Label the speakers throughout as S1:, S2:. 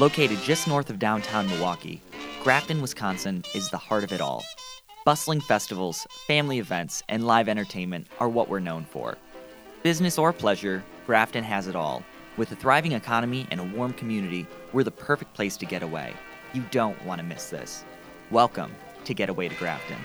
S1: Located just north of downtown Milwaukee, Grafton, Wisconsin is the heart of it all. Bustling festivals, family events, and live entertainment are what we're known for. Business or pleasure, Grafton has it all. With a thriving economy and a warm community, we're the perfect place to get away. You don't want to miss this. Welcome to Getaway to Grafton.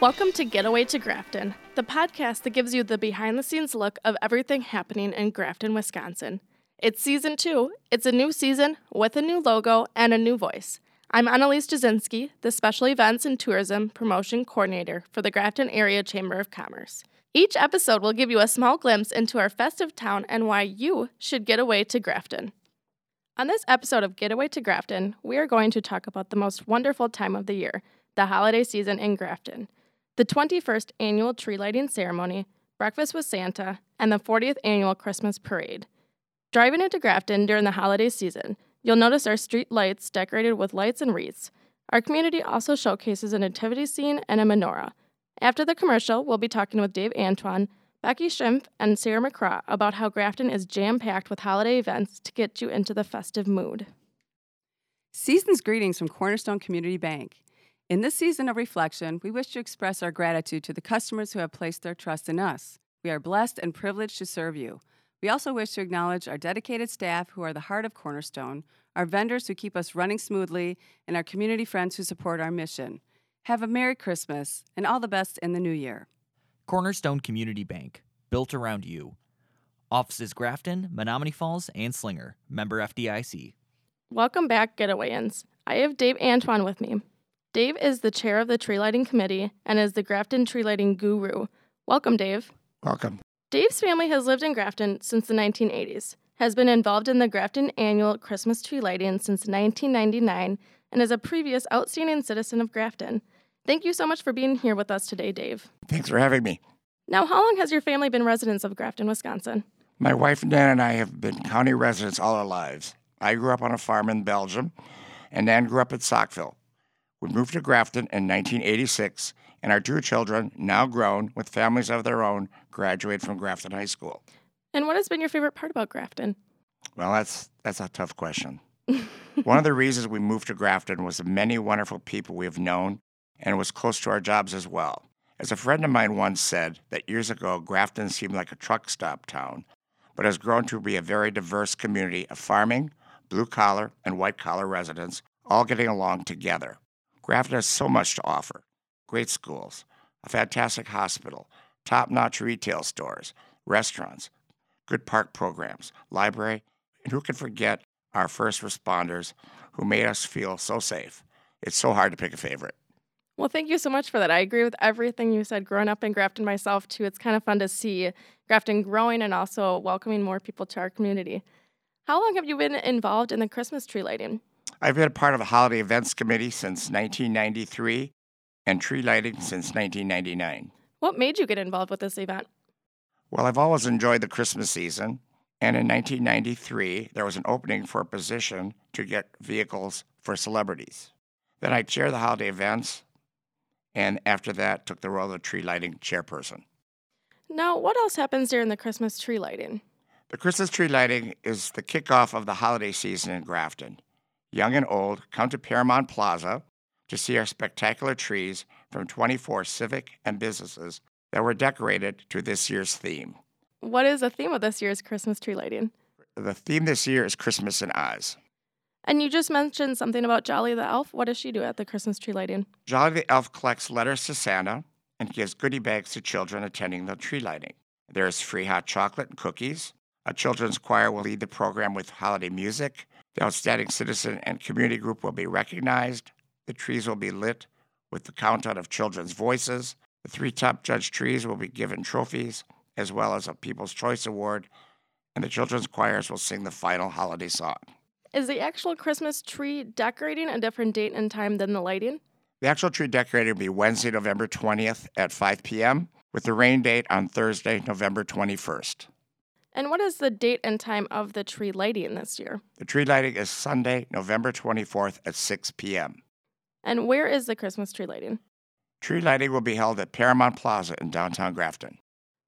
S2: Welcome to Getaway to Grafton, the podcast that gives you the behind the scenes look of everything happening in Grafton, Wisconsin. It's season two. It's a new season with a new logo and a new voice. I'm Annalise Jasinski, the Special Events and Tourism Promotion Coordinator for the Grafton Area Chamber of Commerce. Each episode will give you a small glimpse into our festive town and why you should get away to Grafton. On this episode of Getaway to Grafton, we are going to talk about the most wonderful time of the year, the holiday season in Grafton. The 21st annual tree lighting ceremony, breakfast with Santa, and the 40th annual Christmas parade. Driving into Grafton during the holiday season, you'll notice our street lights decorated with lights and wreaths. Our community also showcases a nativity scene and a menorah. After the commercial, we'll be talking with Dave Antoine, Becky Schimpf, and Sarah McCraw about how Grafton is jam packed with holiday events to get you into the festive mood.
S3: Season's greetings from Cornerstone Community Bank. In this season of reflection, we wish to express our gratitude to the customers who have placed their trust in us. We are blessed and privileged to serve you. We also wish to acknowledge our dedicated staff who are the heart of Cornerstone, our vendors who keep us running smoothly, and our community friends who support our mission. Have a Merry Christmas and all the best in the new year.
S1: Cornerstone Community Bank, built around you. Offices Grafton, Menomonee Falls, and Slinger, member FDIC.
S2: Welcome back, Getawayans. I have Dave Antoine with me. Dave is the chair of the tree lighting committee and is the Grafton tree lighting guru. Welcome, Dave.
S4: Welcome.
S2: Dave's family has lived in Grafton since the 1980s, has been involved in the Grafton annual Christmas tree lighting since 1999, and is a previous outstanding citizen of Grafton. Thank you so much for being here with us today, Dave.
S4: Thanks for having me.
S2: Now, how long has your family been residents of Grafton, Wisconsin?
S4: My wife Nan and I have been county residents all our lives. I grew up on a farm in Belgium, and Nan grew up at Saukville. We moved to Grafton in 1986 and our two children, now grown with families of their own, graduate from Grafton High School.
S2: And what has been your favorite part about Grafton?
S4: Well, that's that's a tough question. One of the reasons we moved to Grafton was the many wonderful people we have known and it was close to our jobs as well. As a friend of mine once said that years ago Grafton seemed like a truck stop town, but has grown to be a very diverse community of farming, blue collar, and white collar residents all getting along together. Grafton has so much to offer great schools, a fantastic hospital, top notch retail stores, restaurants, good park programs, library, and who can forget our first responders who made us feel so safe? It's so hard to pick a favorite.
S2: Well, thank you so much for that. I agree with everything you said. Growing up in Grafton myself, too, it's kind of fun to see Grafton growing and also welcoming more people to our community. How long have you been involved in the Christmas tree lighting?
S4: I've been a part of the Holiday Events Committee since 1993 and tree lighting since 1999.
S2: What made you get involved with this event?
S4: Well, I've always enjoyed the Christmas season, and in 1993, there was an opening for a position to get vehicles for celebrities. Then I chaired the holiday events, and after that, took the role of the tree lighting chairperson.
S2: Now, what else happens during the Christmas tree lighting?
S4: The Christmas tree lighting is the kickoff of the holiday season in Grafton. Young and old come to Paramount Plaza to see our spectacular trees from 24 civic and businesses that were decorated to this year's theme.
S2: What is the theme of this year's Christmas tree lighting?
S4: The theme this year is Christmas in Oz.
S2: And you just mentioned something about Jolly the Elf. What does she do at the Christmas tree lighting?
S4: Jolly the Elf collects letters to Santa and gives goodie bags to children attending the tree lighting. There is free hot chocolate and cookies. A children's choir will lead the program with holiday music. The outstanding citizen and community group will be recognized. The trees will be lit with the countdown of children's voices. The three top judge trees will be given trophies, as well as a People's Choice Award, and the children's choirs will sing the final holiday song.
S2: Is the actual Christmas tree decorating a different date and time than the lighting?
S4: The actual tree decorating will be Wednesday, November 20th at 5 p.m., with the rain date on Thursday, November 21st.
S2: And what is the date and time of the tree lighting this year?
S4: The tree lighting is Sunday, November 24th at 6 p.m.
S2: And where is the Christmas tree lighting?
S4: Tree lighting will be held at Paramount Plaza in downtown Grafton.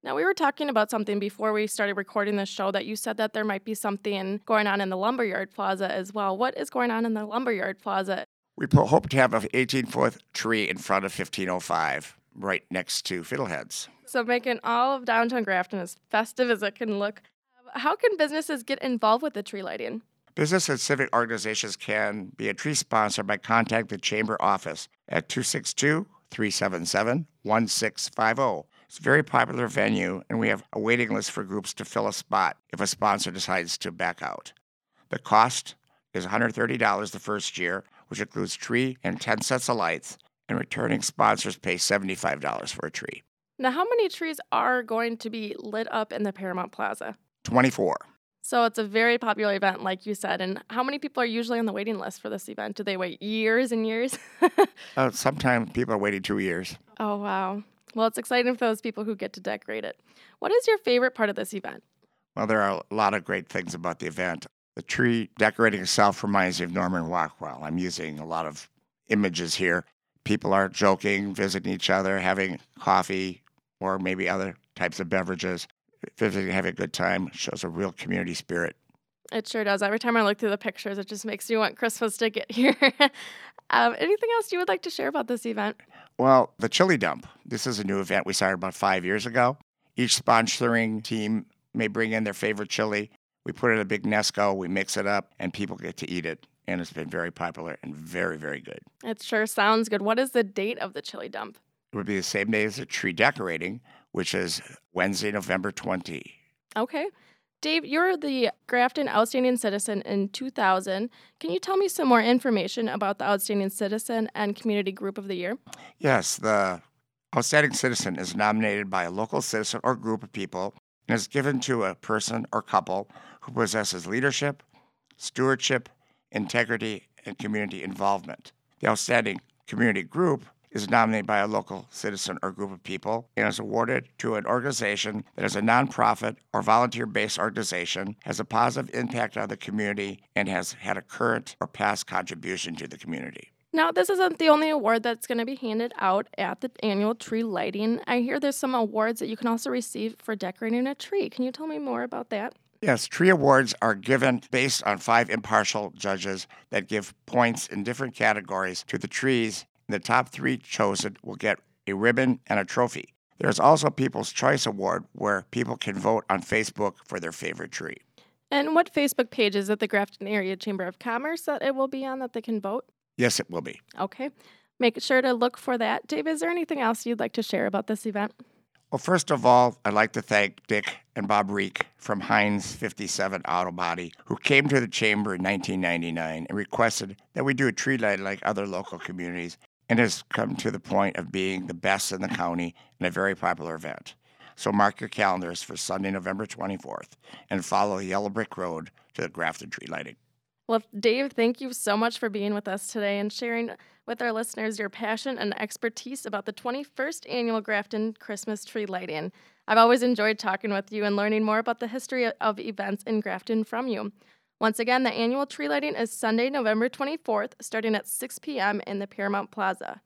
S2: Now, we were talking about something before we started recording this show that you said that there might be something going on in the Lumberyard Plaza as well. What is going on in the Lumberyard Plaza?
S4: We hope to have an 18 foot tree in front of 1505, right next to Fiddleheads.
S2: So, making all of downtown Grafton as festive as it can look. How can businesses get involved with the tree lighting?
S4: Business and civic organizations can be a tree sponsor by contacting the Chamber office at 262 377 1650. It's a very popular venue, and we have a waiting list for groups to fill a spot if a sponsor decides to back out. The cost is $130 the first year, which includes tree and 10 sets of lights, and returning sponsors pay $75 for a tree.
S2: Now, how many trees are going to be lit up in the Paramount Plaza?
S4: 24.
S2: So it's a very popular event, like you said. And how many people are usually on the waiting list for this event? Do they wait years and years?
S4: uh, sometimes people are waiting two years.
S2: Oh, wow. Well, it's exciting for those people who get to decorate it. What is your favorite part of this event?
S4: Well, there are a lot of great things about the event. The tree decorating itself reminds me of Norman Rockwell. I'm using a lot of images here. People are joking, visiting each other, having coffee or maybe other types of beverages, visiting, having a good time. Shows a real community spirit.
S2: It sure does. Every time I look through the pictures, it just makes me want Christmas to get here. um, anything else you would like to share about this event?
S4: Well, the Chili Dump. This is a new event we started about five years ago. Each sponsoring team may bring in their favorite chili. We put it in a big Nesco, we mix it up, and people get to eat it. And it's been very popular and very, very good.
S2: It sure sounds good. What is the date of the Chili Dump?
S4: It would be the same day as the tree decorating, which is Wednesday, November 20.
S2: Okay. Dave, you're the Grafton Outstanding Citizen in 2000. Can you tell me some more information about the Outstanding Citizen and Community Group of the Year?
S4: Yes, the Outstanding Citizen is nominated by a local citizen or group of people and is given to a person or couple who possesses leadership, stewardship, integrity, and community involvement. The Outstanding Community Group is nominated by a local citizen or group of people and is awarded to an organization that is a nonprofit or volunteer based organization, has a positive impact on the community, and has had a current or past contribution to the community.
S2: Now, this isn't the only award that's going to be handed out at the annual tree lighting. I hear there's some awards that you can also receive for decorating a tree. Can you tell me more about that?
S4: Yes, tree awards are given based on five impartial judges that give points in different categories to the trees the top three chosen will get a ribbon and a trophy. There's also a People's Choice Award where people can vote on Facebook for their favorite tree.
S2: And what Facebook page is it the Grafton Area Chamber of Commerce that it will be on that they can vote?
S4: Yes, it will be.
S2: Okay. Make sure to look for that. Dave, is there anything else you'd like to share about this event?
S4: Well, first of all, I'd like to thank Dick and Bob Reek from Heinz 57 Auto Body, who came to the chamber in 1999 and requested that we do a tree light like other local communities and has come to the point of being the best in the county and a very popular event. So mark your calendars for Sunday, November 24th, and follow the Yellow Brick Road to the Grafton Tree Lighting.
S2: Well, Dave, thank you so much for being with us today and sharing with our listeners your passion and expertise about the 21st annual Grafton Christmas tree lighting. I've always enjoyed talking with you and learning more about the history of events in Grafton from you. Once again, the annual tree lighting is Sunday, November 24th, starting at 6 p.m. in the Paramount Plaza.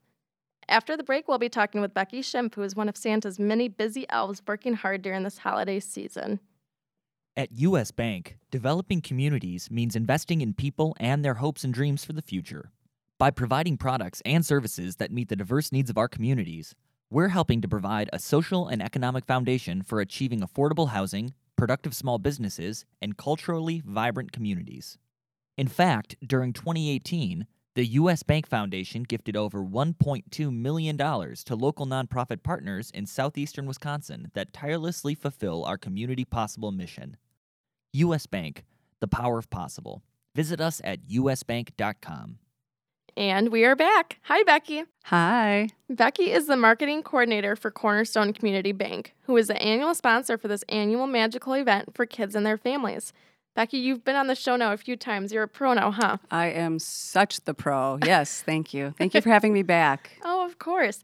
S2: After the break, we'll be talking with Becky Schimpf, who is one of Santa's many busy elves working hard during this holiday season.
S1: At U.S. Bank, developing communities means investing in people and their hopes and dreams for the future. By providing products and services that meet the diverse needs of our communities, we're helping to provide a social and economic foundation for achieving affordable housing, productive small businesses, and culturally vibrant communities. In fact, during 2018, the U.S. Bank Foundation gifted over $1.2 million to local nonprofit partners in southeastern Wisconsin that tirelessly fulfill our Community Possible mission. U.S. Bank, the power of possible. Visit us at usbank.com.
S2: And we are back. Hi, Becky.
S3: Hi.
S2: Becky is the marketing coordinator for Cornerstone Community Bank, who is the annual sponsor for this annual magical event for kids and their families. Becky, you've been on the show now a few times. You're a pro now, huh?
S3: I am such the pro. Yes, thank you. Thank you for having me back.
S2: Oh, of course.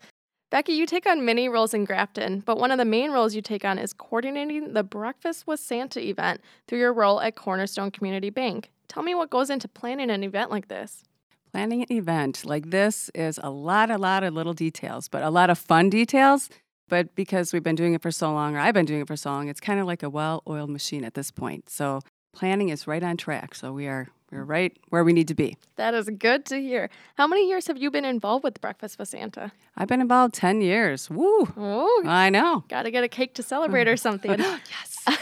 S2: Becky, you take on many roles in Grafton, but one of the main roles you take on is coordinating the Breakfast with Santa event through your role at Cornerstone Community Bank. Tell me what goes into planning an event like this.
S3: Planning an event like this is a lot, a lot of little details, but a lot of fun details But because we've been doing it for so long, or I've been doing it for so long, it's kind of like a well oiled machine at this point. So planning is right on track. So we are we're right where we need to be.
S2: That is good to hear. How many years have you been involved with Breakfast with Santa?
S3: I've been involved 10 years. Woo!
S2: Oh,
S3: I know.
S2: got to get a cake to celebrate or mm. something.
S3: yes.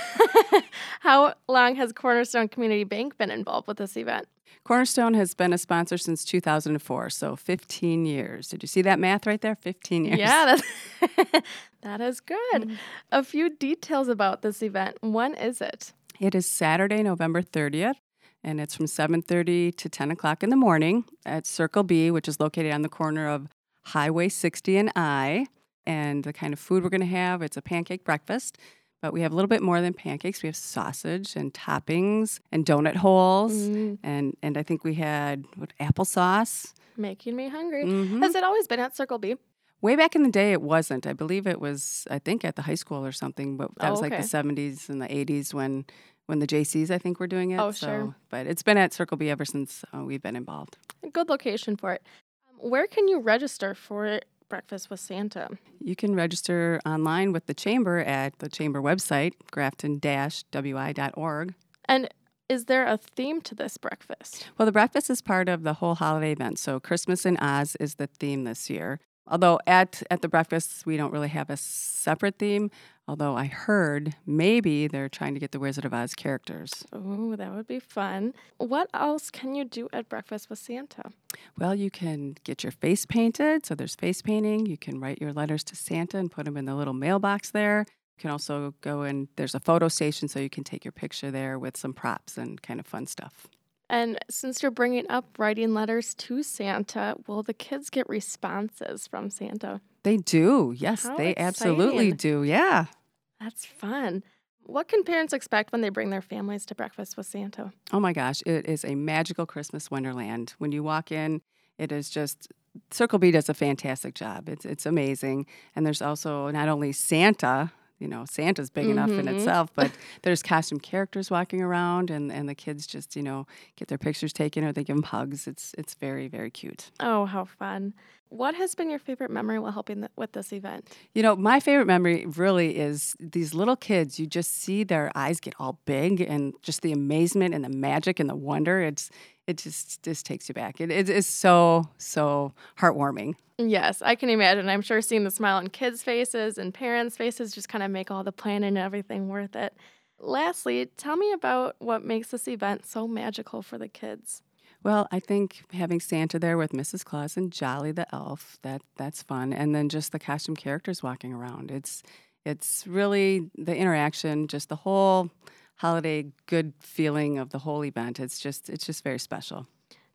S2: How long has Cornerstone Community Bank been involved with this event?
S3: Cornerstone has been a sponsor since 2004, so 15 years. Did you see that math right there? 15 years.
S2: Yeah, that's that is good. Mm. A few details about this event. When is it?
S3: It is Saturday, November 30th, and it's from 7.30 to 10 o'clock in the morning at Circle B, which is located on the corner of Highway 60 and I. And the kind of food we're going to have, it's a pancake breakfast. But we have a little bit more than pancakes. We have sausage and toppings and donut holes.
S2: Mm,
S3: And, and I think we had what, applesauce.
S2: making me hungry.
S3: Mhm.
S2: Has it always been at Circle B?
S3: Way back in the day, it wasn't. I believe it was, I think, at the high school or something, but that
S2: Oh,
S3: was like
S2: okay.
S3: the 70s and the 80s when when the Jaycees, I think, were doing it.
S2: Oh,
S3: so,
S2: sure.
S3: But it's been at Circle B ever since uh, we've been involved.
S2: A good location for it. Um, where can you register for Breakfast with Santa?
S3: You can register online with the Chamber at the Chamber website, grafton-wi.org.
S2: And is there a theme to this breakfast?
S3: Well, the breakfast is part of the whole holiday event. So Christmas in Oz is the theme this year. Although at, at the breakfast, we don't really have a separate theme. Although I heard maybe they're trying to get the Wizard of Oz characters.
S2: Oh, that would be fun. What else can you do at Breakfast with Santa?
S3: Well, you can get your face painted. So there's face painting. You can write your letters to Santa and put them in the little mailbox there. You can also go and there's a photo station so you can take your picture there with some props and kind of fun stuff.
S2: And since you're bringing up writing letters to Santa, will the kids get responses from Santa?
S3: They do. Yes,
S2: How
S3: they absolutely do. Yeah.
S2: That's fun. What can parents expect when they bring their families to Breakfast with Santa?
S3: Oh my gosh, it is a magical Christmas wonderland. When you walk in, it is just Circle B does a fantastic job. It's it's amazing. And there's also not only Santa, you know, Santa's big enough in
S2: Mhm.
S3: itself, but there's costume characters walking around and, and the kids just, you know, get their pictures taken or they give them hugs. It's it's very, very cute.
S2: Oh, how fun. What has been your favorite memory while helping th- with this event?
S3: You know, my favorite memory really is these little kids. You just see their eyes get all big, and just the amazement and the magic and the wonder. It's it just just takes you back. It, it is so so heartwarming.
S2: Yes, I can imagine. I'm sure seeing the smile on kids' faces and parents' faces just kind of make all the planning and everything worth it. Lastly, tell me about what makes this event so magical for the kids.
S3: Well, I think having Santa there with Mrs. Claus and Jolly the elf that that's fun, and then just the costume characters walking around. It's it's really the interaction, just the whole holiday good feeling of the whole event. It's just it's just very special.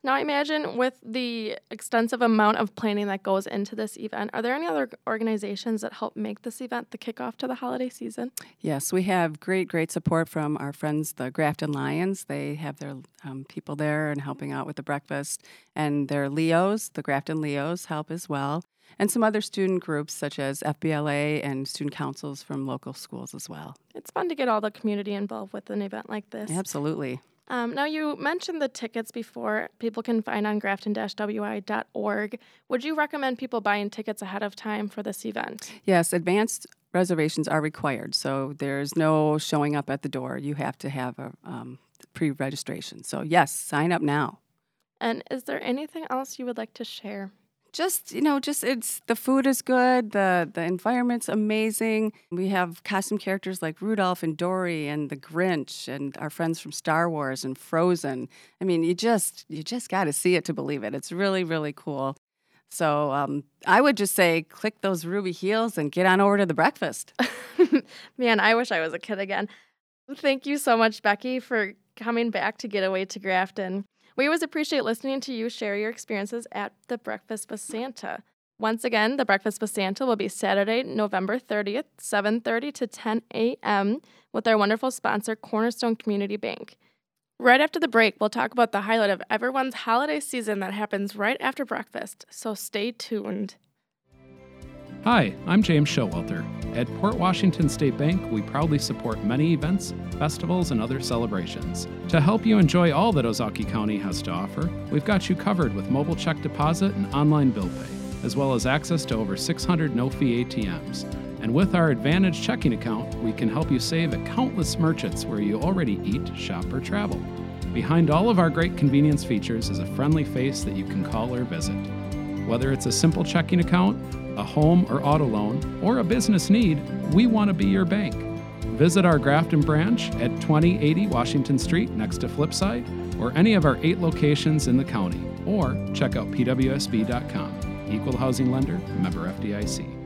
S2: Now, I imagine with the extensive amount of planning that goes into this event, are there any other organizations that help make this event the kickoff to the holiday season?
S3: Yes, we have great, great support from our friends, the Grafton Lions. They have their um, people there and helping out with the breakfast. And their Leos, the Grafton Leos, help as well. And some other student groups such as FBLA and student councils from local schools as well.
S2: It's fun to get all the community involved with an event like this.
S3: Absolutely.
S2: Um, now, you mentioned the tickets before people can find on grafton-wi.org. Would you recommend people buying tickets ahead of time for this event?
S3: Yes, advanced reservations are required. So there's no showing up at the door. You have to have a um, pre registration. So, yes, sign up now.
S2: And is there anything else you would like to share?
S3: Just you know just it's the food is good the the environment's amazing. We have costume characters like rudolph and dory and the grinch and our friends from star wars and frozen. I mean you just you just got to see it to believe it. It's really really cool. So um, i would just say click those ruby heels and get on over to the breakfast.
S2: Man, I wish I was a kid again. Thank you so much, Becky, for coming back to get away to Grafton. We always appreciate listening to you share your experiences at the Breakfast with Santa. Once again, the Breakfast with Santa will be Saturday, November 30th, 7:30 to 10 a.m. with our wonderful sponsor, Cornerstone Community Bank. Right after the break, we'll talk about the highlight of everyone's holiday season that happens right after breakfast. So stay tuned.
S5: Hi, I'm James Showalter. At Port Washington State Bank, we proudly support many events, festivals, and other celebrations. To help you enjoy all that Ozaukee County has to offer, we've got you covered with mobile check deposit and online bill pay, as well as access to over 600 no fee ATMs. And with our Advantage checking account, we can help you save at countless merchants where you already eat, shop, or travel. Behind all of our great convenience features is a friendly face that you can call or visit. Whether it's a simple checking account, a home or auto loan, or a business need, we want to be your bank. Visit our Grafton branch at 2080 Washington Street next to Flipside, or any of our eight locations in the county, or check out pwsb.com. Equal housing lender, member FDIC.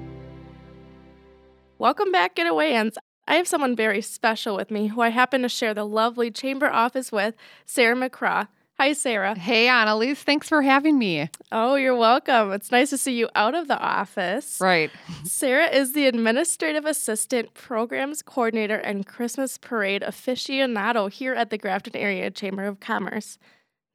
S2: Welcome back, Getawayans. I have someone very special with me who I happen to share the lovely chamber office with, Sarah McCraw. Hi, Sarah.
S6: Hey, Annalise. Thanks for having me.
S2: Oh, you're welcome. It's nice to see you out of the office.
S6: Right.
S2: Sarah is the administrative assistant, programs coordinator, and Christmas parade aficionado here at the Grafton Area Chamber of Commerce.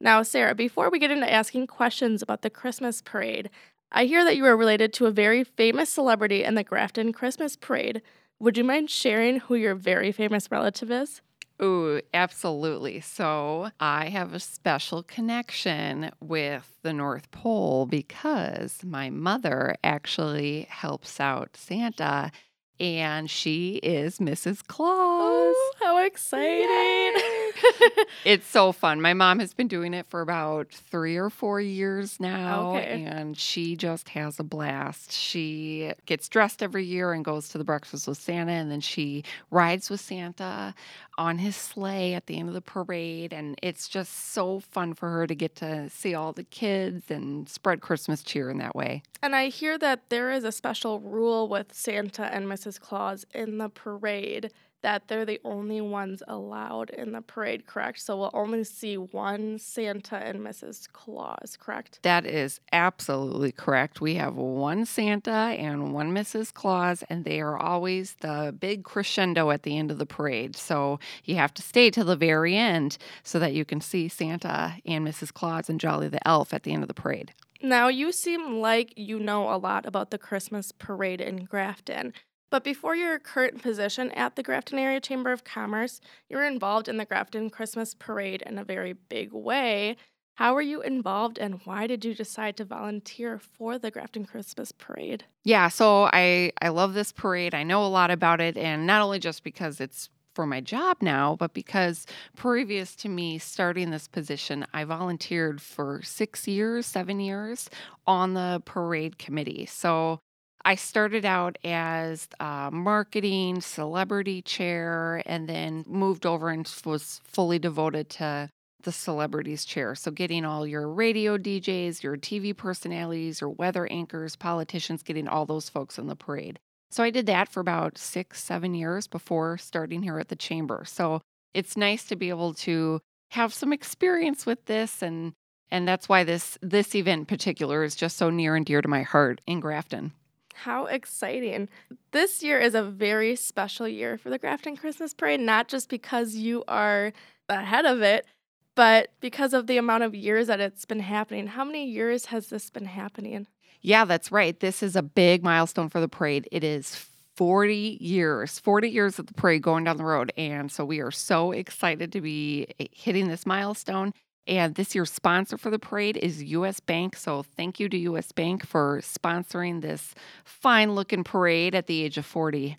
S2: Now, Sarah, before we get into asking questions about the Christmas parade, I hear that you are related to a very famous celebrity in the Grafton Christmas parade. Would you mind sharing who your very famous relative is?
S6: Ooh, absolutely. So I have a special connection with the North Pole because my mother actually helps out Santa and she is Mrs. Claus.
S2: Oh, how exciting!
S6: it's so fun. My mom has been doing it for about three or four years now,
S2: Okay.
S6: and she just has a blast. She gets dressed every year and goes to the breakfast with Santa, and then she rides with Santa on his sleigh at the end of the parade. And it's just so fun for her to get to see all the kids and spread Christmas cheer in that way.
S2: And I hear that there is a special rule with Santa and Mrs. Claus in the parade that they're the only ones allowed in the parade, correct? So we'll only see one Santa and Mrs. Claus, correct?
S6: That is absolutely correct. We have one Santa and one Mrs. Claus, and they are always the big crescendo at the end of the parade. So you have to stay till the very end so that you can see Santa and Mrs. Claus and Jolly the Elf at the end of the parade.
S2: Now, you seem like you know a lot about the Christmas parade in Grafton. But before your current position at the Grafton Area Chamber of Commerce, you were involved in the Grafton Christmas Parade in a very big way. How were you involved and why did you decide to volunteer for the Grafton Christmas Parade?
S6: Yeah, so I I love this parade. I know a lot about it and not only just because it's for my job now, but because previous to me starting this position, I volunteered for 6 years, 7 years on the parade committee. So I started out as uh, marketing, celebrity chair, and then moved over and was fully devoted to the celebrities chair. So, getting all your radio DJs, your TV personalities, your weather anchors, politicians, getting all those folks in the parade. So, I did that for about six, seven years before starting here at the chamber. So, it's nice to be able to have some experience with this and and that's why this this event in particular is just so near and dear to my heart in Grafton.
S2: How exciting. This year is a very special year for the Grafton Christmas Parade, not just because you are the head of it, but because of the amount of years that it's been happening. How many years has this been happening?
S6: Yeah, that's right. This is a big milestone for the parade. It is 40 years, 40 years of the parade going down the road. And so we are so excited to be eh, hitting this milestone. And this year's sponsor for the parade is US Bank. So thank you to US Bank for sponsoring this fine looking parade at the age of 40.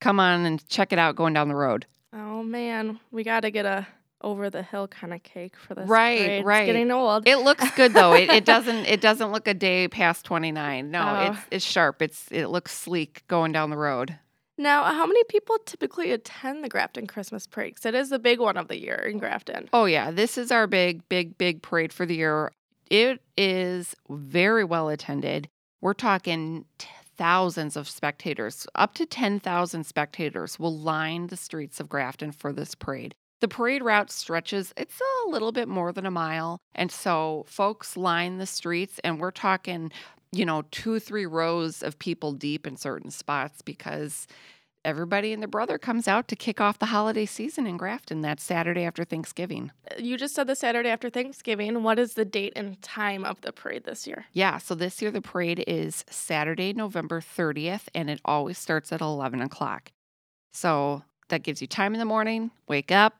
S6: Come on and check it out going down the road.
S2: Oh man, we got to get a over the hill kind of cake for this.
S6: Right,
S2: parade. It's
S6: right.
S2: getting old.
S6: It looks good though. It, it doesn't it doesn't look a day past 29. No,
S2: Oh.
S6: it's it's sharp. It's it looks sleek going down the road.
S2: Now, how many people typically attend the Grafton Christmas Parade? 'Cause it is the big one of the year in Grafton.
S6: Oh yeah, this is our big, big, big parade for the year. It is very well attended. We're talking t- thousands of spectators, up to 10,000 spectators will line the streets of Grafton for this parade. The parade route stretches, it's a little bit more than a mile. And so folks line the streets, and we're talking, you know, two, three rows of people deep in certain spots because everybody and their brother comes out to kick off the holiday season in Grafton that Saturday after Thanksgiving.
S2: You just said the Saturday after Thanksgiving. What is the date and time of the parade this year?
S6: Yeah, so this year the parade is Saturday, November 30th, and it always starts at 11 o'clock. So that gives you time in the morning, wake up,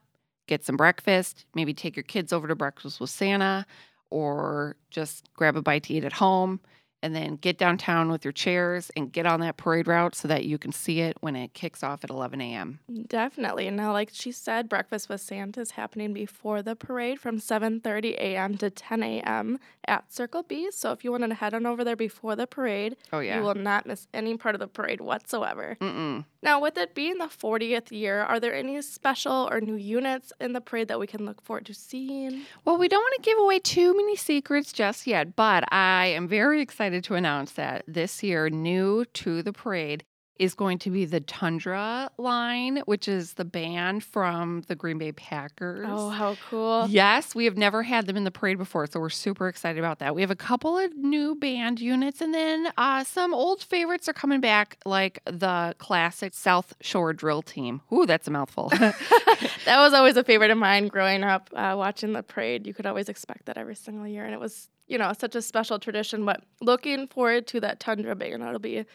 S6: get some breakfast, maybe take your kids over to breakfast with Santa, or just grab a bite to eat at home. And then get downtown with your chairs and get on that parade route so that you can see it when it kicks off at 11 a.m.
S2: Definitely. Now, like she said, breakfast with Santa is happening before the parade from 7:30 a.m. to 10 a.m. at Circle B. So if you wanted to head on over there before the parade,
S6: Oh, yeah.
S2: you will not miss any part of the parade whatsoever.
S6: Mm-mm.
S2: Now, with it being the 40th year, are there any special or new units in the parade that we can look forward to seeing?
S6: Well, we don't want to give away too many secrets just yet, but I am very excited to announce that this year, new to the parade, is going to be the Tundra line, which is the band from the Green Bay Packers.
S2: Oh, how cool.
S6: Yes, we have never had them in the parade before, so we're super excited about that. We have a couple of new band units, and then uh, some old favorites are coming back, like the classic South Shore Drill Team. Ooh, that's a mouthful.
S2: that was always a favorite of mine growing up, uh, watching the parade. You could always expect that every single year, and it was, you know, such a special tradition. But looking forward to that Tundra band, it'll be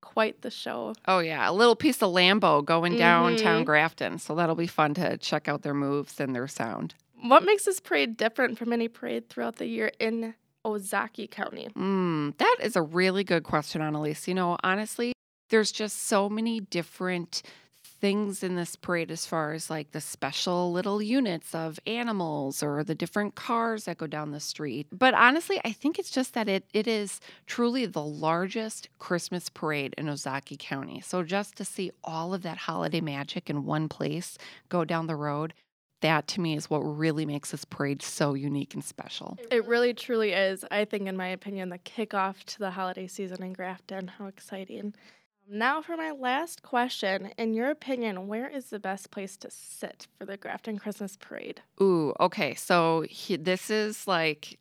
S2: quite the show.
S6: oh, yeah, a little piece of Lambeau going downtown
S2: Mhm.
S6: Grafton, so that'll be fun to check out their moves and their sound.
S2: What makes this parade different from any parade throughout the year in Ozaukee County?
S6: Mm, that is a really good question, Annalise. You know, honestly, there's just so many different things in this parade as far as like the special little units of animals or the different cars that go down the street. But honestly, I think it's just that it it is truly the largest Christmas parade in Ozaukee County. So just to see all of that holiday magic in one place go down the road, that to me is what really makes this parade so unique and special.
S2: It really truly is, I think, in my opinion, the kickoff to the holiday season in Grafton. How exciting. Now, for my last question. In your opinion, where is the best place to sit for the Grafton Christmas Parade?
S6: Ooh, okay. So he, this is like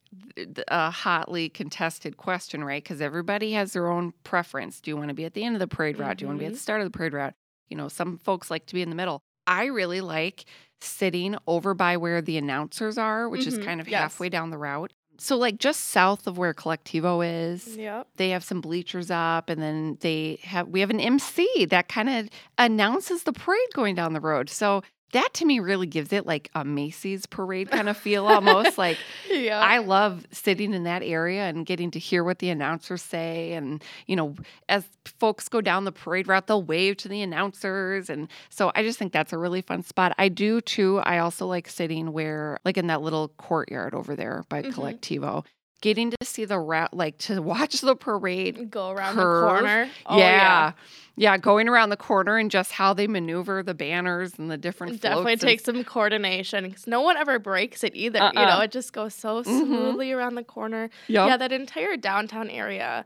S6: a hotly contested question, right? Because everybody has their own preference. Do you want to be at the end of the parade route? Do you want to be at the start of the parade route? You know, some folks like to be in the middle. I really like sitting over by where the announcers are, which is
S2: Mhm,
S6: kind of
S2: yes.
S6: halfway down the route. So, like just south of where Colectivo is,
S2: Yep.
S6: they have some bleachers up and then they have we have an MC that kind of announces the parade going down the road. So that to me really gives it like a Macy's parade kind of feel almost like
S2: Yeah.
S6: I love sitting in that area and getting to hear what the announcers say and you know as folks go down the parade route they'll wave to the announcers and so I just think that's a really fun spot. I do too. I also like sitting where like in that little courtyard over there by
S2: Mhm.
S6: Colectivo. Getting to see the route like to watch the parade
S2: Go around
S6: curve.
S2: the corner. Oh,
S6: yeah. yeah. going around the corner and just how they maneuver the banners and the different
S2: It definitely
S6: and
S2: takes some coordination because no one ever breaks it either. You
S6: Uh-uh.
S2: know, it just goes so
S6: Mhm.
S2: smoothly around the corner.
S6: Yup.
S2: Yeah, that entire downtown area,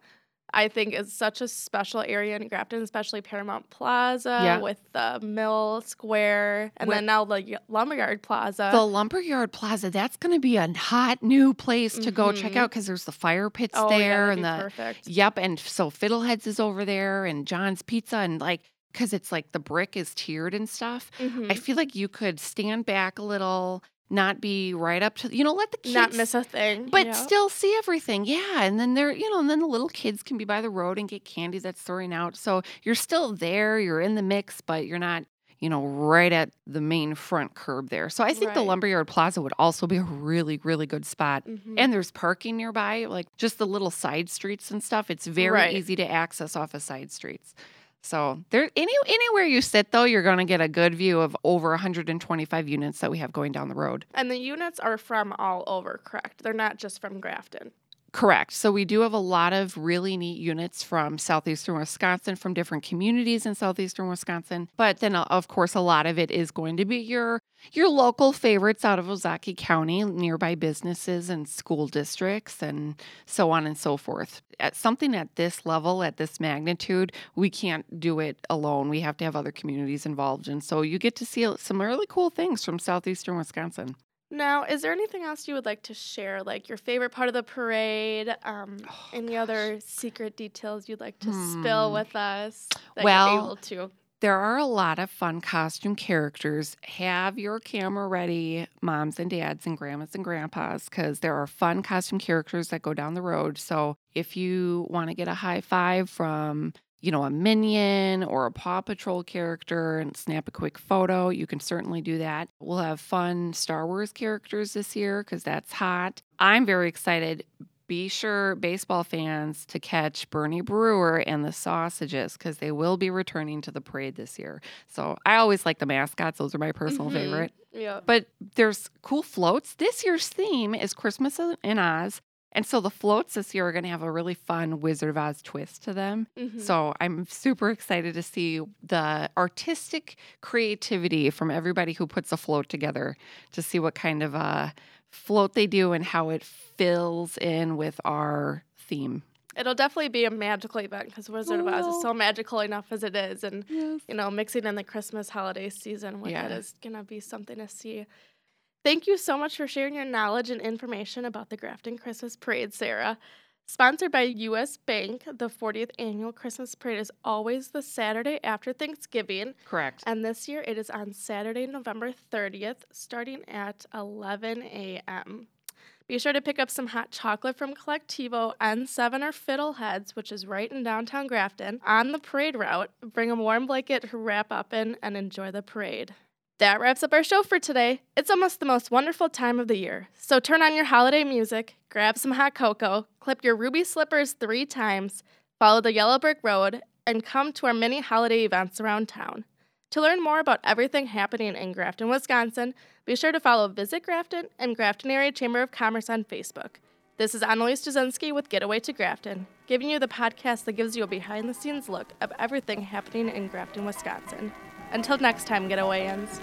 S2: I think, is such a special area in Grafton, especially Paramount Plaza
S6: Yeah.
S2: with the Mill Square, and
S6: Wh-
S2: then now the Lumberyard Plaza.
S6: The Lumberyard Plaza, that's going to be a hot new place to go check
S2: Mhm.
S6: out because there's the fire pits
S2: oh,
S6: there
S2: yeah,
S6: and the
S2: perfect.
S6: yep, and so Fiddleheads is over there and John's Pizza and like because it's like the brick is tiered and stuff.
S2: Mhm.
S6: I feel like you could stand back a little, not be right up to you know let the kids
S2: Not miss a thing.
S6: but
S2: yeah.
S6: still see everything. Yeah. And then they're, you know, and then the little kids can be by the road and get candy that's throwing out. So you're still there, you're in the mix, but you're not, you know, right at the main front curb there. So I think the Lumberyard Plaza would also be a really, really good spot.
S2: Mhm.
S6: And there's parking nearby, like just the little side streets and stuff. It's very
S2: Right.
S6: easy to access off of side streets. So there any anywhere you sit though, you're gonna get a good view of over 125 units that we have going down the road.
S2: and the units are from all over, correct? They're not just from Grafton.
S6: Correct. So we do have a lot of really neat units from southeastern Wisconsin, from different communities in southeastern Wisconsin. But then, uh, of course, a lot of it is going to be your your local favorites out of Ozaukee County, nearby businesses and school districts, and so on and so forth. At something at this level, at this magnitude, we can't do it alone. We have to have other communities involved, and so you get to see some really cool things from southeastern Wisconsin.
S2: Now, is there anything else you would like to share, like your favorite part of the parade? Um,
S6: Oh,
S2: any other secret details you'd like to spill
S6: Hmm.
S2: with us? That
S6: Well,
S2: you're able to.
S6: There are a lot of fun costume characters. Have your camera ready, moms and dads and grandmas and grandpas, because there are fun costume characters that go down the road. So if you want to get a high five from, you know, a minion or a Paw Patrol character and snap a quick photo, you can certainly do that. We'll have fun Star Wars characters this year because that's hot. I'm very excited be sure, baseball fans, to catch Bernie Brewer and the sausages because they will be returning to the parade this year. So I always like the mascots; those are my personal
S2: Mhm.
S6: favorite.
S2: Yeah.
S6: But there's cool floats. This year's theme is Christmas in Oz. And so the floats this year are going to have a really fun Wizard of Oz twist to them.
S2: Mhm.
S6: So I'm super excited to see the artistic creativity from everybody who puts a float together to see what kind of a float they do and how it fills in with our theme.
S2: It'll definitely be a magical event because Wizard of Oz is so magical enough as it is, and
S6: Yes.
S2: you know, mixing in the Christmas holiday season with
S6: Yeah.
S2: it is gonna be something to see. Thank you so much for sharing your knowledge and information about the Grafton Christmas Parade, Sarah. Sponsored by U.S. Bank, the 40th annual Christmas Parade is always the Saturday after Thanksgiving,
S6: Correct.
S2: and this year it is on Saturday, November 30th, starting at 11 a.m. Be sure to pick up some hot chocolate from Colectivo N7 or Fiddleheads, which is right in downtown Grafton, on the parade route. Bring a warm blanket to wrap up in and enjoy the parade. That wraps up our show for today. It's almost the most wonderful time of the year. So turn on your holiday music, grab some hot cocoa, clip your ruby slippers three times, follow the yellow brick road, and come to our many holiday events around town. To learn more about everything happening in Grafton, Wisconsin, be sure to follow Visit Grafton and Grafton Area Chamber of Commerce on Facebook. This is Annalise Jasinski with Getaway to Grafton, giving you the podcast that gives you a behind the scenes look of everything happening in Grafton, Wisconsin. Until next time, Getawayans.